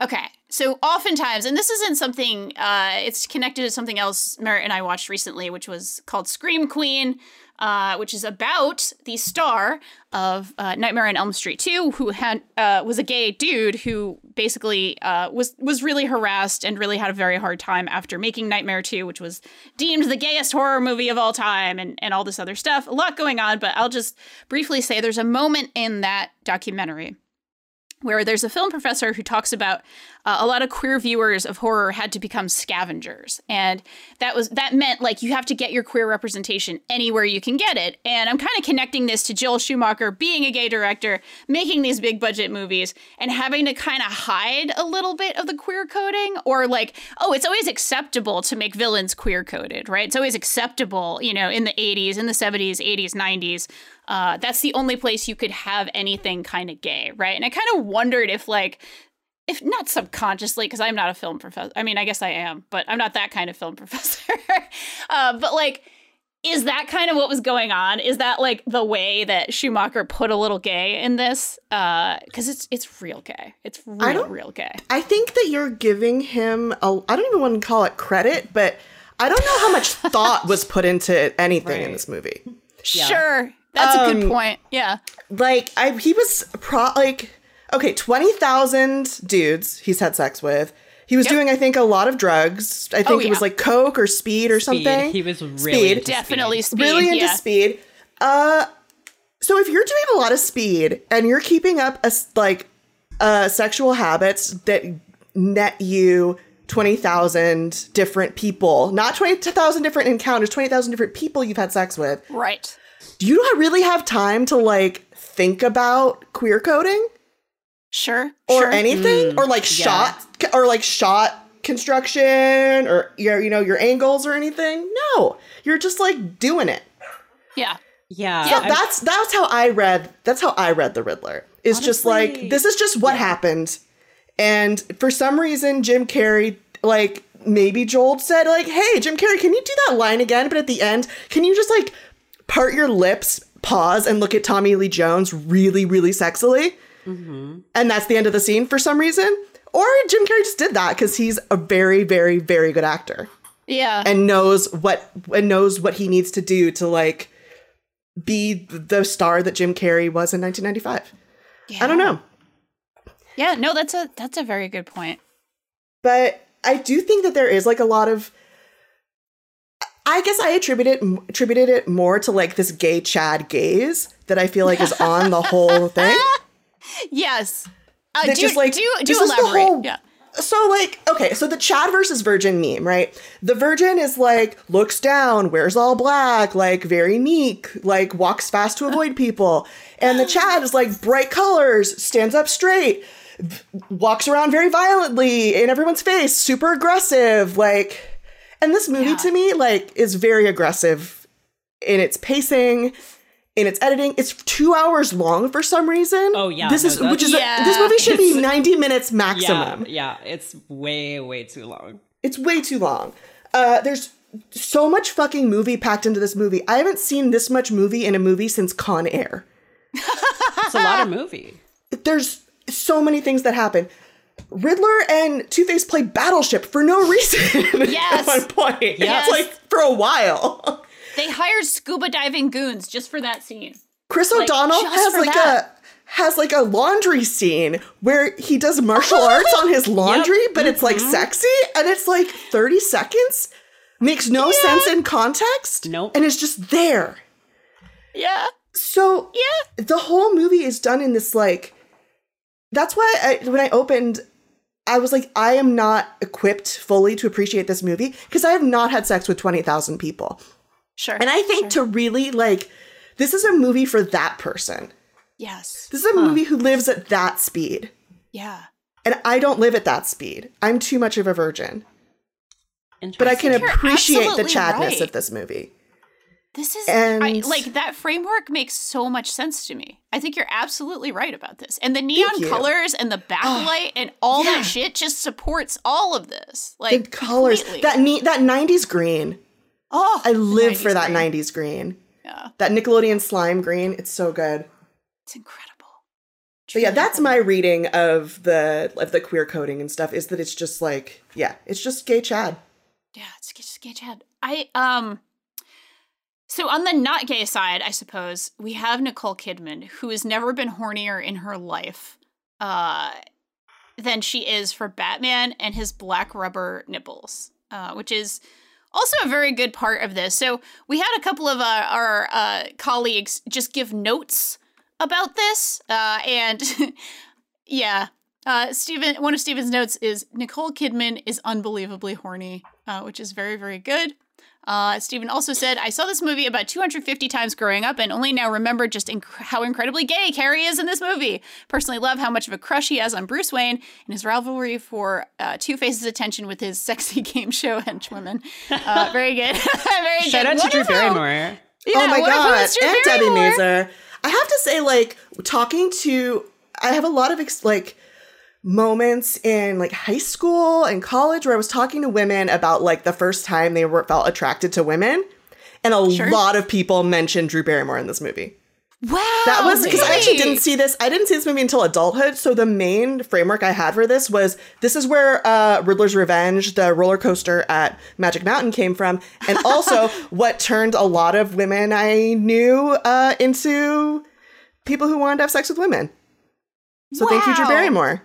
Okay. So oftentimes, and this isn't something, uh, it's connected to something else Merritt and I watched recently, which was called Scream Queen, uh, which is about the star of uh, Nightmare on Elm Street 2, who had uh, was a gay dude who basically uh, was was really harassed and really had a very hard time after making Nightmare 2, which was deemed the gayest horror movie of all time, and and all this other stuff. A lot going on, but I'll just briefly say there's a moment in that documentary where there's a film professor who talks about uh, a lot of queer viewers of horror had to become scavengers. And that was that meant like you have to get your queer representation anywhere you can get it. And i'm kind of connecting this to joel schumacher being a gay director making these big budget movies and having to kind of hide a little bit of the queer coding or like oh it's always acceptable to make villains queer coded right? It's always acceptable you know in the 80s in the 70s 80s 90s uh, that's the only place you could have anything kind of gay, right? And I kind of wondered if, like, if not subconsciously, because I'm not a film professor. I mean, I guess I am, but I'm not that kind of film professor. uh, but like, is that kind of what was going on? Is that like the way that Schumacher put a little gay in this? Because uh, it's it's real gay. It's real real gay. I think that you're giving him a. I don't even want to call it credit, but I don't know how much thought was put into anything right. in this movie. Yeah. Sure, that's um, a good um, point. Yeah. Like I he was pro like okay, 20,000 dudes he's had sex with. He was yep. doing I think a lot of drugs. I think oh, yeah. it was like coke or speed or speed. something. He was really speed. definitely speed. Really into yeah. speed. Uh so if you're doing a lot of speed and you're keeping up a like uh sexual habits that net you 20,000 different people, not 20,000 different encounters, 20,000 different people you've had sex with. Right do you really have time to like think about queer coding? Sure. Or sure. anything? Mm, or like yeah. shot or like shot construction or your you know your angles or anything? No. You're just like doing it. Yeah. Yeah. So that's that's how I read that's how I read the Riddler. Is just like this is just what yeah. happened. And for some reason Jim Carrey like maybe Joel said like, "Hey, Jim Carrey, can you do that line again but at the end, can you just like part your lips, pause, and look at Tommy Lee Jones really, really sexily. Mm-hmm. And that's the end of the scene for some reason. Or Jim Carrey just did that because he's a very, very, very good actor. Yeah. And knows what and knows what he needs to do to like be the star that Jim Carrey was in 1995. Yeah. I don't know. Yeah, no, that's a that's a very good point. But I do think that there is like a lot of I guess I attributed it attributed it more to like this gay Chad gaze that I feel like is on the whole thing. Yes. Uh, do, just like do, do elaborate. Whole, yeah. So like okay, so the Chad versus Virgin meme, right? The Virgin is like looks down, wears all black, like very meek, like walks fast to avoid people, and the Chad is like bright colors, stands up straight, walks around very violently in everyone's face, super aggressive, like and this movie yeah. to me, like, is very aggressive in its pacing, in its editing. It's two hours long for some reason. Oh yeah, this no, is which is yeah. a, this movie should be ninety minutes maximum. Yeah, yeah, it's way way too long. It's way too long. Uh, there's so much fucking movie packed into this movie. I haven't seen this much movie in a movie since Con Air. it's a lot of movie. There's so many things that happen. Riddler and Two Face play Battleship for no reason. Yes. at one point. Yes. It's like for a while. They hired scuba diving goons just for that scene. Chris like, O'Donnell has like that. a has like a laundry scene where he does martial arts on his laundry, yep. but it's like mm-hmm. sexy and it's like 30 seconds. Makes no yeah. sense in context. Nope. And it's just there. Yeah. So yeah, the whole movie is done in this like that's why I, when I opened, I was like, I am not equipped fully to appreciate this movie because I have not had sex with 20,000 people. Sure. And I think sure. to really like, this is a movie for that person. Yes. This is a huh. movie who lives at that speed. Yeah. And I don't live at that speed. I'm too much of a virgin. But I can appreciate the chadness right. of this movie. This is and, I, like that framework makes so much sense to me. I think you're absolutely right about this. And the neon colors and the backlight ah, and all yeah. that shit just supports all of this. Like the colors, completely. that ne- that 90s green. Oh, I live for that green. 90s green. Yeah. That Nickelodeon slime green, it's so good. It's incredible. But yeah, that's my reading of the of the queer coding and stuff is that it's just like yeah, it's just gay Chad. Yeah, it's just gay Chad. I um so on the not gay side, I suppose, we have Nicole Kidman, who has never been hornier in her life uh than she is for Batman and his black rubber nipples. Uh, which is also a very good part of this. So we had a couple of uh, our uh, colleagues just give notes about this, uh, and yeah, uh, Stephen. One of Stephen's notes is Nicole Kidman is unbelievably horny, uh, which is very very good. Uh, Stephen also said, I saw this movie about 250 times growing up and only now remember just inc- how incredibly gay Carrey is in this movie. Personally, love how much of a crush he has on Bruce Wayne and his rivalry for uh, Two Faces' attention with his sexy game show henchwomen. Uh, very good. very Shout good. out to Drew Barrymore. Yeah, oh my what god, was Drew and Debbie Barrymore? Mazar. I have to say, like talking to, I have a lot of ex- like moments in like high school and college where I was talking to women about like the first time they were felt attracted to women, and a Sure. lot of people mentioned Drew Barrymore in this movie. Wow. That was because I actually didn't see this. I didn't see this movie until adulthood. So the main framework I had for this was this is where uh, Riddler's Revenge, the roller coaster at Magic Mountain, came from, and also what turned a lot of women I knew uh, into people who wanted to have sex with women. So thank you, Drew Barrymore.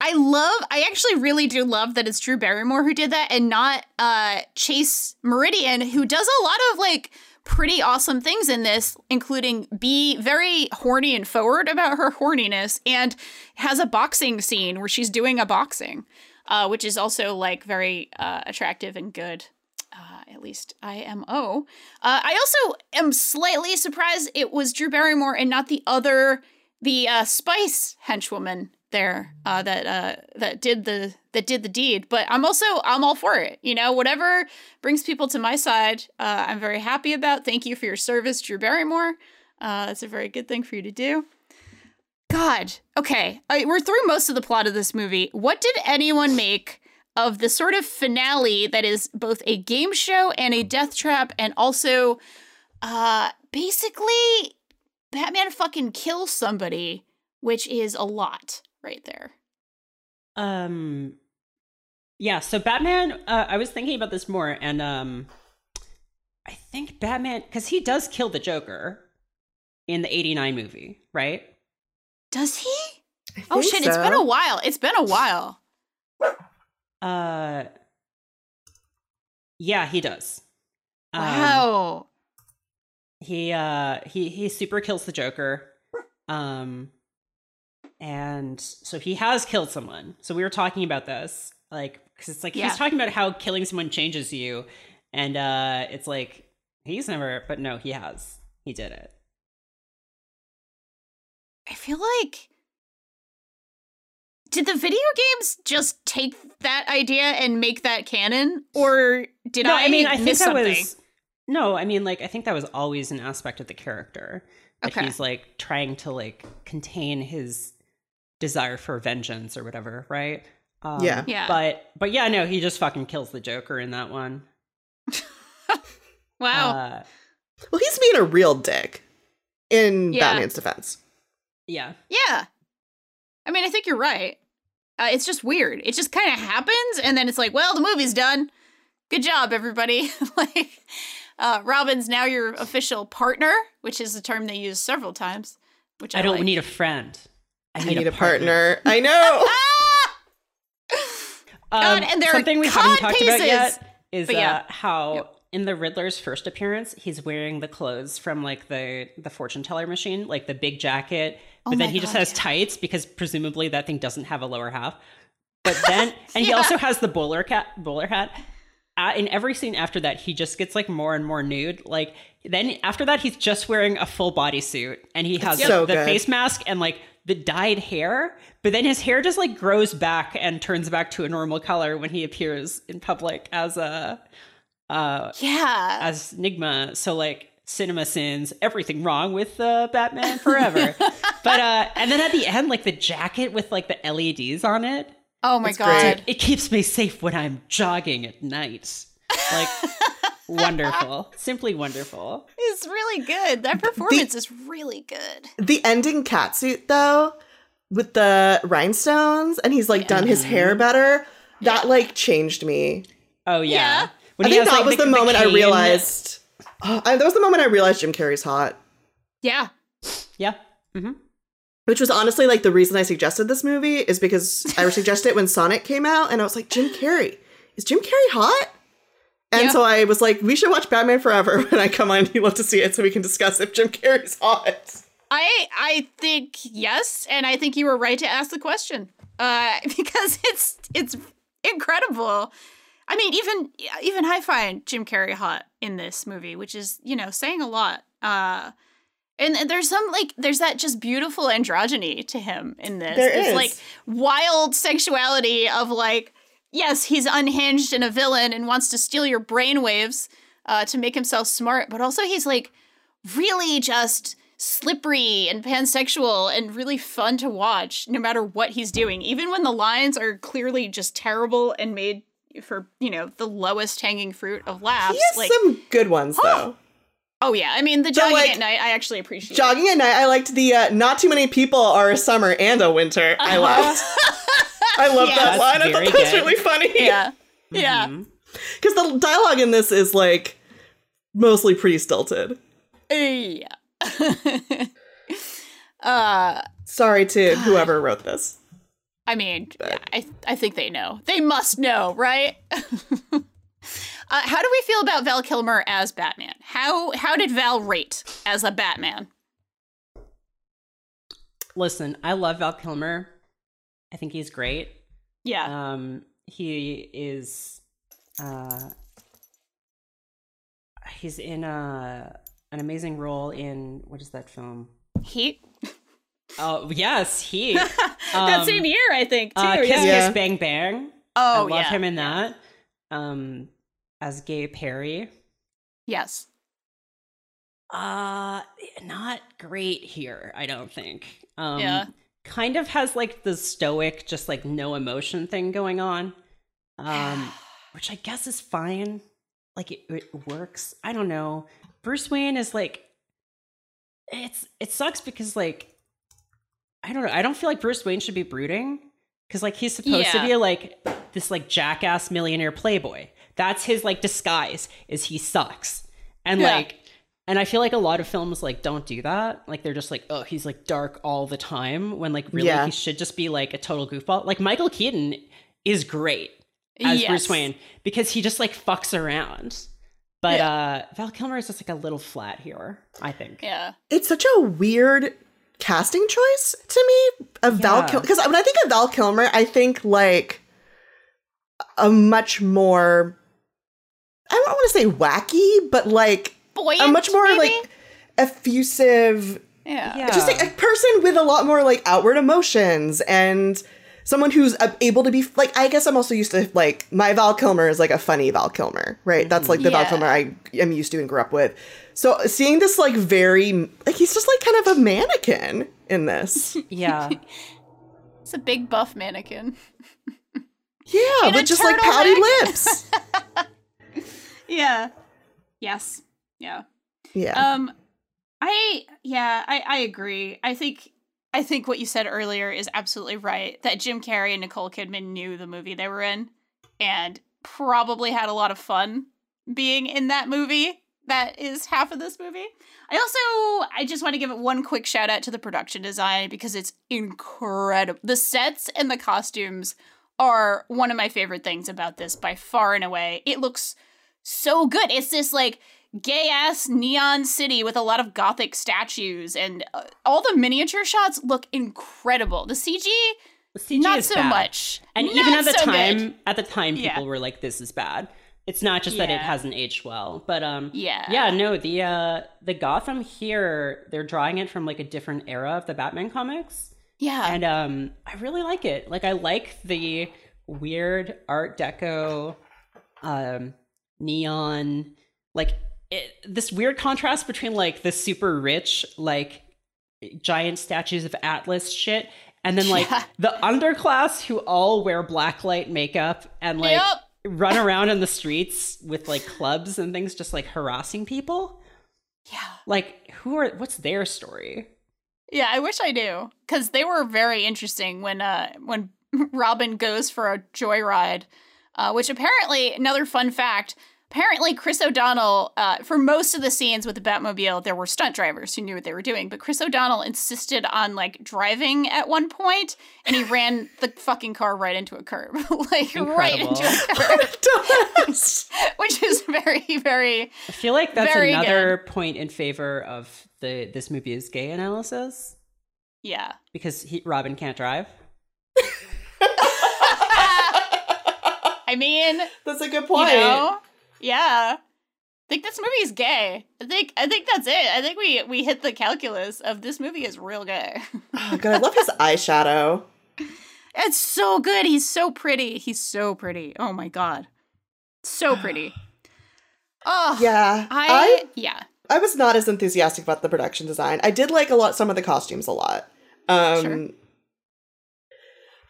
I love, I actually really do love that it's Drew Barrymore who did that and not uh, Chase Meridian, who does a lot of like pretty awesome things in this, including be very horny and forward about her horniness and has a boxing scene where she's doing a boxing, uh, which is also like very uh, attractive and good. Uh, at least IMO. Uh, I also am slightly surprised it was Drew Barrymore and not the other, the uh, Spice henchwoman there uh, that uh, that did the that did the deed. But I'm also I'm all for it. You know, whatever brings people to my side, uh, I'm very happy about. Thank you for your service, Drew Barrymore. Uh, that's a very good thing for you to do. God, okay, we're through most of the plot of this movie. What did anyone make of the sort of finale that is both a game show and a death trap, and also, uh, basically, Batman fucking kills somebody, which is a lot right there. Um, yeah. So Batman. Uh, I was thinking about this more, and um, I think Batman because he does kill the Joker in the '89 movie, right? Does he? Oh think shit! It's been a while. It's been a while. Uh, yeah, he does. Um, Wow. he uh he he super kills the joker um and so he has killed someone so we were talking about this like because it's like Yeah. he's talking about how killing someone changes you and uh it's like he's never but no he has he did it I feel like did the video games just take that idea and make that canon, or did no I? i mean i think miss that something? was no i mean like i think that was always an aspect of the character that Okay. he's like trying to like contain his desire for vengeance or whatever right um, Yeah. Yeah. but but yeah no he just fucking kills the joker in that one Wow. uh, Well, he's being a real dick in Yeah. Batman's defense. yeah yeah. I mean, I think you're right. Uh, it's just weird. It just kind of happens, and then it's like, well, the movie's done. Good job, everybody. like, uh, Robin's now your official partner, which is a term they use several times. Which I, I don't like. need a friend. I I need, need, a partner. I know. Ah! Um, God, and they're something we haven't talked about yet is yeah. uh, how Yep. in the Riddler's first appearance, he's wearing the clothes from like the the fortune teller machine, like the big jacket, Oh but then he just has yeah. tights because presumably that thing doesn't have a lower half. But then, and he also has the bowler cat bowler hat. Uh, in every scene after that, he just gets like more and more nude. Like then after that, he's just wearing a full bodysuit and he has so the good. face mask and like the dyed hair. But then his hair just like grows back and turns back to a normal color when he appears in public as a uh Yeah. as Enigma. So like CinemaSins, everything wrong with uh, Batman Forever. but uh and then at the end, like the jacket with like the LEDs on it, oh my god. great. it keeps me safe when I'm jogging at night. Like wonderful. Simply wonderful. It's really good. That performance is really good. The ending catsuit though, with the rhinestones, and he's like done his hair better. That like changed me. Oh yeah. Yeah. When I think has, that like, was the, moment I realized. Oh, I, that was the moment I realized Jim Carrey's hot. Yeah. Yeah. hmm Which was honestly like the reason I suggested this movie is because I suggested it when Sonic came out, and I was like, Jim Carrey, is Jim Carrey hot? And Yeah. so I was like, we should watch Batman Forever when I come on. You love to see it, so we can discuss if Jim Carrey's hot. I I think yes, and I think you were right to ask the question. Uh, because it's it's incredible. I mean, even even I find Jim Carrey hot in this movie, which is you know saying a lot. Uh, and and there's some like there's that just beautiful androgyny to him in this. There It's is. like wild sexuality of like yes, he's unhinged and a villain and wants to steal your brainwaves uh, to make himself smart, but also he's like really just slippery and pansexual and really fun to watch no matter what he's doing even when the lines are clearly just terrible and made for you know the lowest hanging fruit of laughs He has like some good ones though. oh yeah i mean the jogging like, at night i actually appreciate Jogging at night, I liked the uh, not too many people are a summer and a winter. I loved. I love Yeah. that That's line. I thought that was good. really funny. yeah yeah Mhm. Because the dialogue in this is like mostly pretty stilted. yeah uh Sorry to whoever wrote this. I mean, I I think they know. They must know, right? uh, how do we feel about Val Kilmer as Batman? How how did Val rate as a Batman? Listen, I love Val Kilmer. I think he's great. Yeah, Um, he is. Uh, he's in a an amazing role in what is that film? Heat. Oh yes, he. that Um, same year, I think too. Uh, Kiss. Yeah. Kiss Bang Bang. Oh I love yeah. him in that. Um, as Gay Perry. Yes. Uh, not great here. I don't think. Um, Yeah. Kind of has like the stoic, just like no emotion thing going on. Um, which I guess is fine. Like it, it works. I don't know. Bruce Wayne is like, it's it sucks because like, I don't know. I don't feel like Bruce Wayne should be brooding because like he's supposed to be like this like jackass millionaire playboy. That's his like disguise is he sucks and Yeah. like. And I feel like a lot of films like don't do that. Like they're just like, oh, he's like dark all the time when like really Yeah. he should just be like a total goofball. Like Michael Keaton is great as Yes. Bruce Wayne because he just like fucks around. But uh Val Kilmer is just like a little flat here, I think. Yeah. It's such a weird casting choice to me of Val Kilmer. Because when I think of Val Kilmer, I think like a much more, I don't want to say wacky, but like Buoyant. a much more maybe? like effusive yeah. Yeah. just like a person with a lot more like outward emotions and someone who's uh, able to be like I guess I'm also used to like my Val Kilmer is like a funny Val Kilmer, right? That's like the Val Kilmer I am used to and grew up with. So seeing this like very like he's just like kind of a mannequin in this. Yeah. It's a big buff mannequin. Yeah, In with just like pouty turtleneck. lips. Yeah. Yes. Yeah. Yeah. Um, I yeah, I I agree. I think I think what you said earlier is absolutely right. That Jim Carrey and Nicole Kidman knew the movie they were in, and probably had a lot of fun being in that movie. That is half of this movie. I also I just want to give it one quick shout out to the production design because it's incredible. The sets and the costumes are one of my favorite things about this by far and away. It looks so good. It's this like gay ass neon city with a lot of gothic statues and uh, all the miniature shots look incredible. The CG The CG not so bad. much. And Not even at the so time good. at the time Yeah. people were like, This is bad. It's not just that it hasn't aged well. But um Yeah. Yeah, no, the uh the Gotham here, they're drawing it from like a different era of the Batman comics. Yeah. and um i really like it like i like the weird art deco um neon like it, this weird contrast between like the super rich like giant statues of atlas shit and then like Yeah. the underclass who all wear blacklight makeup and like Yep. run around in the streets with like clubs and things, just like harassing people. Yeah. Like, who are? What's their story? Yeah, I wish I knew because they were very interesting when uh when Robin goes for a joyride, uh, which apparently another fun fact. Apparently, Chris O'Donnell, uh, for most of the scenes with the Batmobile, there were stunt drivers who knew what they were doing. But Chris O'Donnell insisted on like driving at one point, and he ran the fucking car right into a curb, like right into a curb, which is very, very I feel like that's another point in favor of the this movie is gay analysis yeah. because he, Robin can't drive. I mean, That's a good you point. know, yeah. I think this movie is gay. I think I think that's it. I think we we hit the calculus of this movie is real gay. Oh, God, I love his eyeshadow. it's so good. He's so pretty. He's so pretty. Oh my god, so pretty. Oh Yeah, I, I yeah. I was not as enthusiastic about the production design. I did like a lot some of the costumes a lot. Um Sure.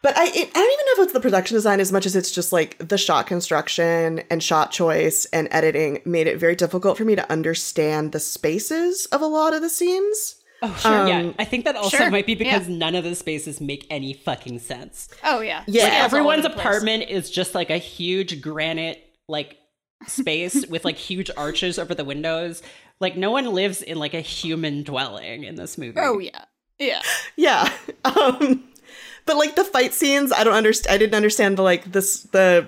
But I, it, I don't even know if it's the production design as much as it's just like the shot construction and shot choice and editing made it very difficult for me to understand the spaces of a lot of the scenes. Oh, sure. yeah, Um, I think that also sure, might be because yeah. none of the spaces make any fucking sense. Oh yeah. Yeah. Like everyone's over place. apartment is just like a huge granite like space with like huge arches over the windows. Like no one lives in like a human dwelling in this movie. Oh yeah. Yeah. Yeah. Um but like the fight scenes, I don't understand I didn't understand the like this the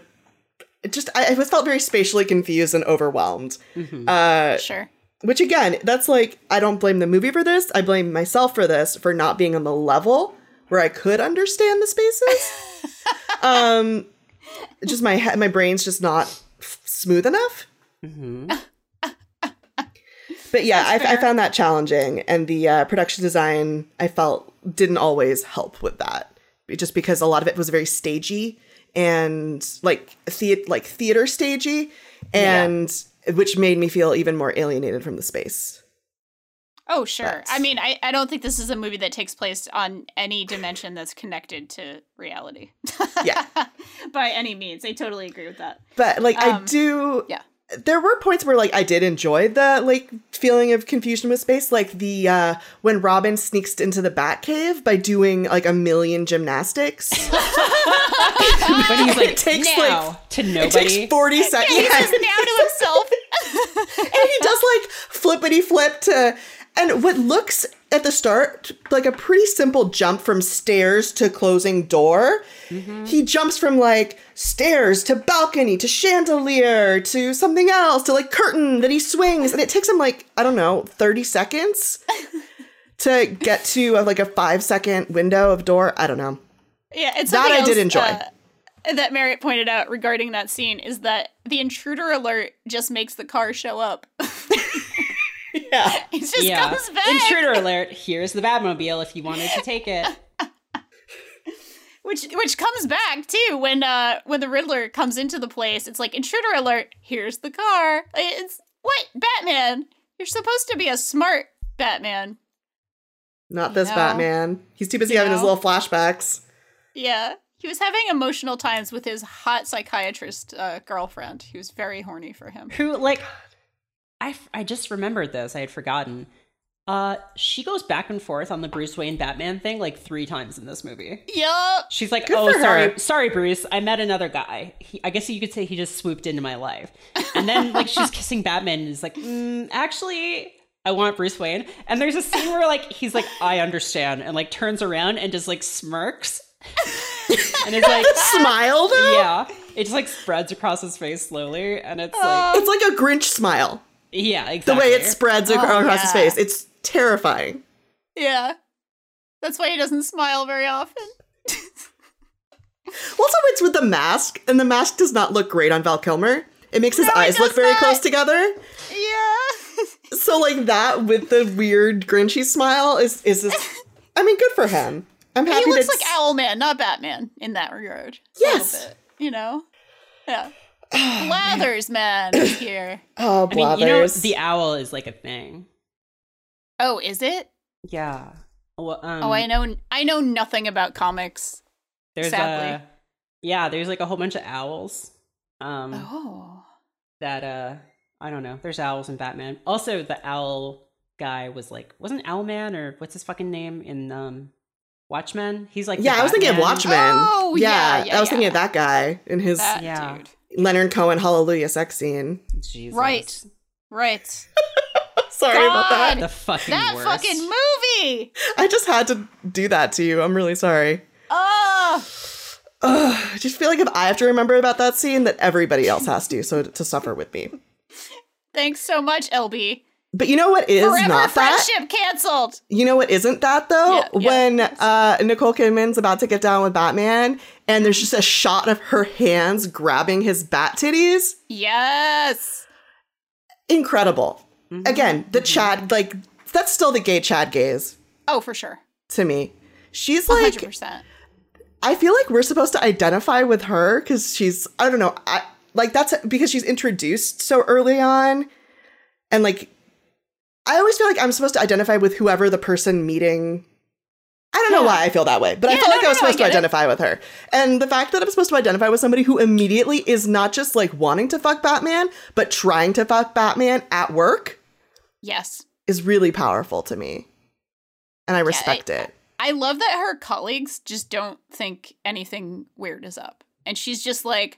it just I, I was felt very spatially confused and overwhelmed. Mhm. Uh Sure. which again, that's like I don't blame the movie for this. I blame myself for this for not being on the level where I could understand the spaces. um just my he- my brain's just not f- smooth enough. Mhm. But yeah, I, I found that challenging, and the uh, production design I felt didn't always help with that, just because a lot of it was very stagey and like the- like theater stagey, and which made me feel even more alienated from the space. Oh sure. But- I mean, I, I don't think this is a movie that takes place on any dimension that's connected to reality. Yeah. By any means. I totally agree with that. But like I Um, do, yeah. There were points where like I did enjoy the like feeling of confusion with space, like the uh when Robin sneaks into the Batcave by doing like a million gymnastics. But he's like It takes, now like- to It nobody. takes 40 seconds. He says now to himself. and he does like flippity flip to and what looks at the start like a pretty simple jump from stairs to closing door. He jumps from like stairs to balcony to chandelier to something else to like curtain that he swings. And it takes him like i don't know 30 seconds to get to a, like a five second window of door. I don't know. Yeah, it's That I did enjoy. uh, that Merritt pointed out regarding that scene is that the intruder alert just makes the car show up. yeah it just yeah. comes back. Intruder alert. Here's the Batmobile if you wanted to take it. which which comes back too when uh when the Riddler comes into the place. It's like intruder alert. Here's the car. It's what Batman. You're supposed to be a smart Batman. not this know? batman he's too busy You having his little flashbacks Yeah. He was having emotional times with his hot psychiatrist uh, girlfriend. He was very horny for him. Who like I f- I just remembered this. I had forgotten. Uh she goes back and forth on the Bruce Wayne Batman thing like 3 times in this movie. Yup. She's like, Good "Oh, sorry, her. sorry, Bruce. I met another guy. He, I guess you could say he just swooped into my life." And then like she's kissing Batman and is like, mm, "Actually, I want Bruce Wayne." And there's a scene where like he's like, "I understand," and like turns around and just like smirks, and it's like, smile though yeah, it just like spreads across his face slowly, and it's like, it's like a grinch smile yeah, the way it spreads ac- Oh, across his face. It's terrifying. Yeah. That's why he doesn't smile very often. Also, it's with the mask, and the mask does not look great on Val Kilmer. It makes his No, eyes look very not. close together. Yeah. So, like that with the weird Grinchy smile is is this. I mean, good for him. I'm happy. he looks that's- like Owlman, not Batman, in that regard. A Yes. little bit, you know? Yeah. Blathers, man, is here. Oh, I mean, you know, blathers. the owl is like a thing. Oh, is it? Yeah. Well, um, oh, I know. I know nothing about comics. There's sadly. a yeah, there's like a whole bunch of owls. Um, Oh. that uh, I don't know. There's owls in Batman. Also, the owl guy was like, wasn't Owlman or what's his fucking name in um, Watchmen? He's like, Yeah, I was thinking of Batman. Watchmen. Oh, yeah, yeah, I was thinking of that guy in his That Yeah. dude. Leonard Cohen Hallelujah sex scene. Jesus. Right. Right. Sorry about that. The fucking that worst. fucking movie. I just had to do that to you. I'm really sorry. Oh. Ugh, I just feel like if I have to remember about that scene, that everybody else has to, so to suffer with me. Thanks so much, LB. But you know what is Forever not that? friendship canceled. You know what isn't that though? Yeah, yeah, when uh, Nicole Kidman's about to get down with Batman, and there's just a shot of her hands grabbing his bat titties. Yes. Incredible. Mhm. Again, the Chad, like that's still the gay Chad gaze Oh, for sure. to me. She's like, 100%. I feel like we're supposed to identify with her because she's, I don't know, I like that's because she's introduced so early on, and like, I always feel like I'm supposed to identify with whoever the person meeting. I don't know Yeah. why I feel that way, but I Yeah, felt no, like I was no, I supposed to get it. identify with her. And the fact that I'm supposed to identify with somebody who immediately is not just like wanting to fuck Batman, but trying to fuck Batman at work Yes. is really powerful to me. And I respect it. I love that her colleagues just don't think anything weird is up. And she's just like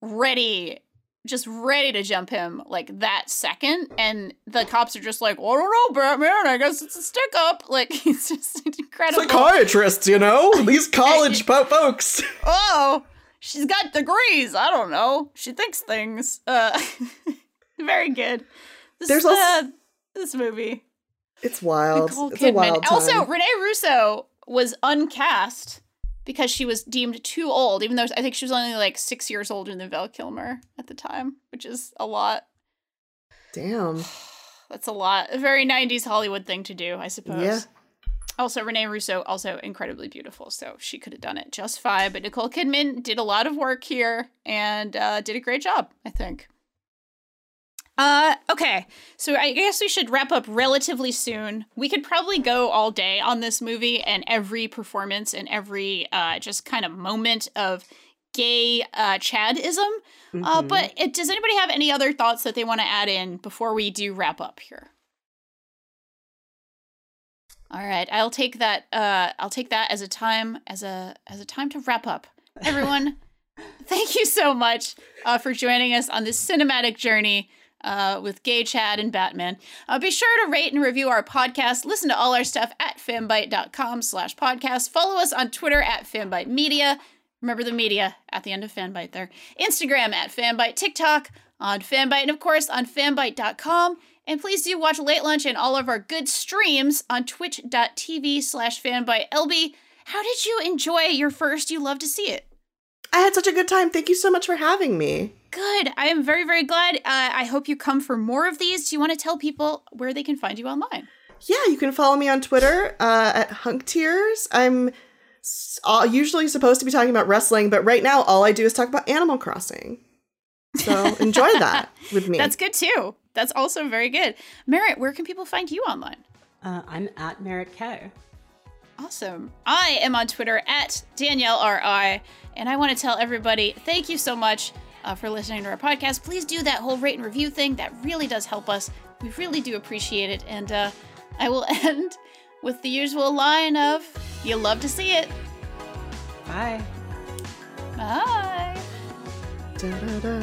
ready, just ready to jump him like that second. And the cops are just like, I don't know, Batman. I guess it's a stick up. Like, he's just incredible. Psychiatrists, you know? These college folks. oh, she's got degrees. I don't know. She thinks things. Uh, very good. This, There's uh, also- this movie. It's wild. Nicole it's a wild time. Also, Renee Russo was uncast because she was deemed too old, even though I think she was only like six years older than Val Kilmer at the time, which is a lot. Damn. That's a lot. A very 90s Hollywood thing to do, I suppose. Yeah. Also, Renee Russo, also incredibly beautiful, so she could have done it just fine. But Nicole Kidman did a lot of work here and uh, did a great job, I think. Uh, okay, so I guess we should wrap up relatively soon. We could probably go all day on this movie and every performance and every uh, just kind of moment of gay uh, Chadism. Uh, Mhm. but it, does anybody have any other thoughts that they want to add in before we do wrap up here? All right, I'll take that. Uh, I'll take that as a time as a as a time to wrap up. Everyone, thank you so much uh, for joining us on this cinematic journey uh, with Gay Chad and Batman. Uh, be sure to rate and review our podcast. Listen to all our stuff at fanbyte.com slash podcast. Follow us on Twitter at fanbyte media. Remember the media at the end of fanbyte there. Instagram at fanbyte, TikTok on fanbyte, and of course on fanbyte.com. And please do watch Late Lunch and all of our good streams on twitch.tv slash fanbyte. LB, how did you enjoy your first You Love to See It? I had such a good time. Thank you so much for having me. Good. I am very, very glad. Uh, I hope you come for more of these. Do you want to tell people where they can find you online? Yeah, you can follow me on Twitter uh, at Hunk Tears. I'm s- usually supposed to be talking about wrestling, but right now all I do is talk about Animal Crossing. So enjoy that with me. That's good too. That's also very good. Merritt, where can people find you online? Uh, I'm at Merritt K. Awesome. I am on Twitter at Danielle RI, and I want to tell everybody thank you so much uh, for listening to our podcast. Please do that whole rate and review thing. That really does help us. We really do appreciate it. And uh, I will end with the usual line of you love to see it. Bye. Bye. Da, da, da,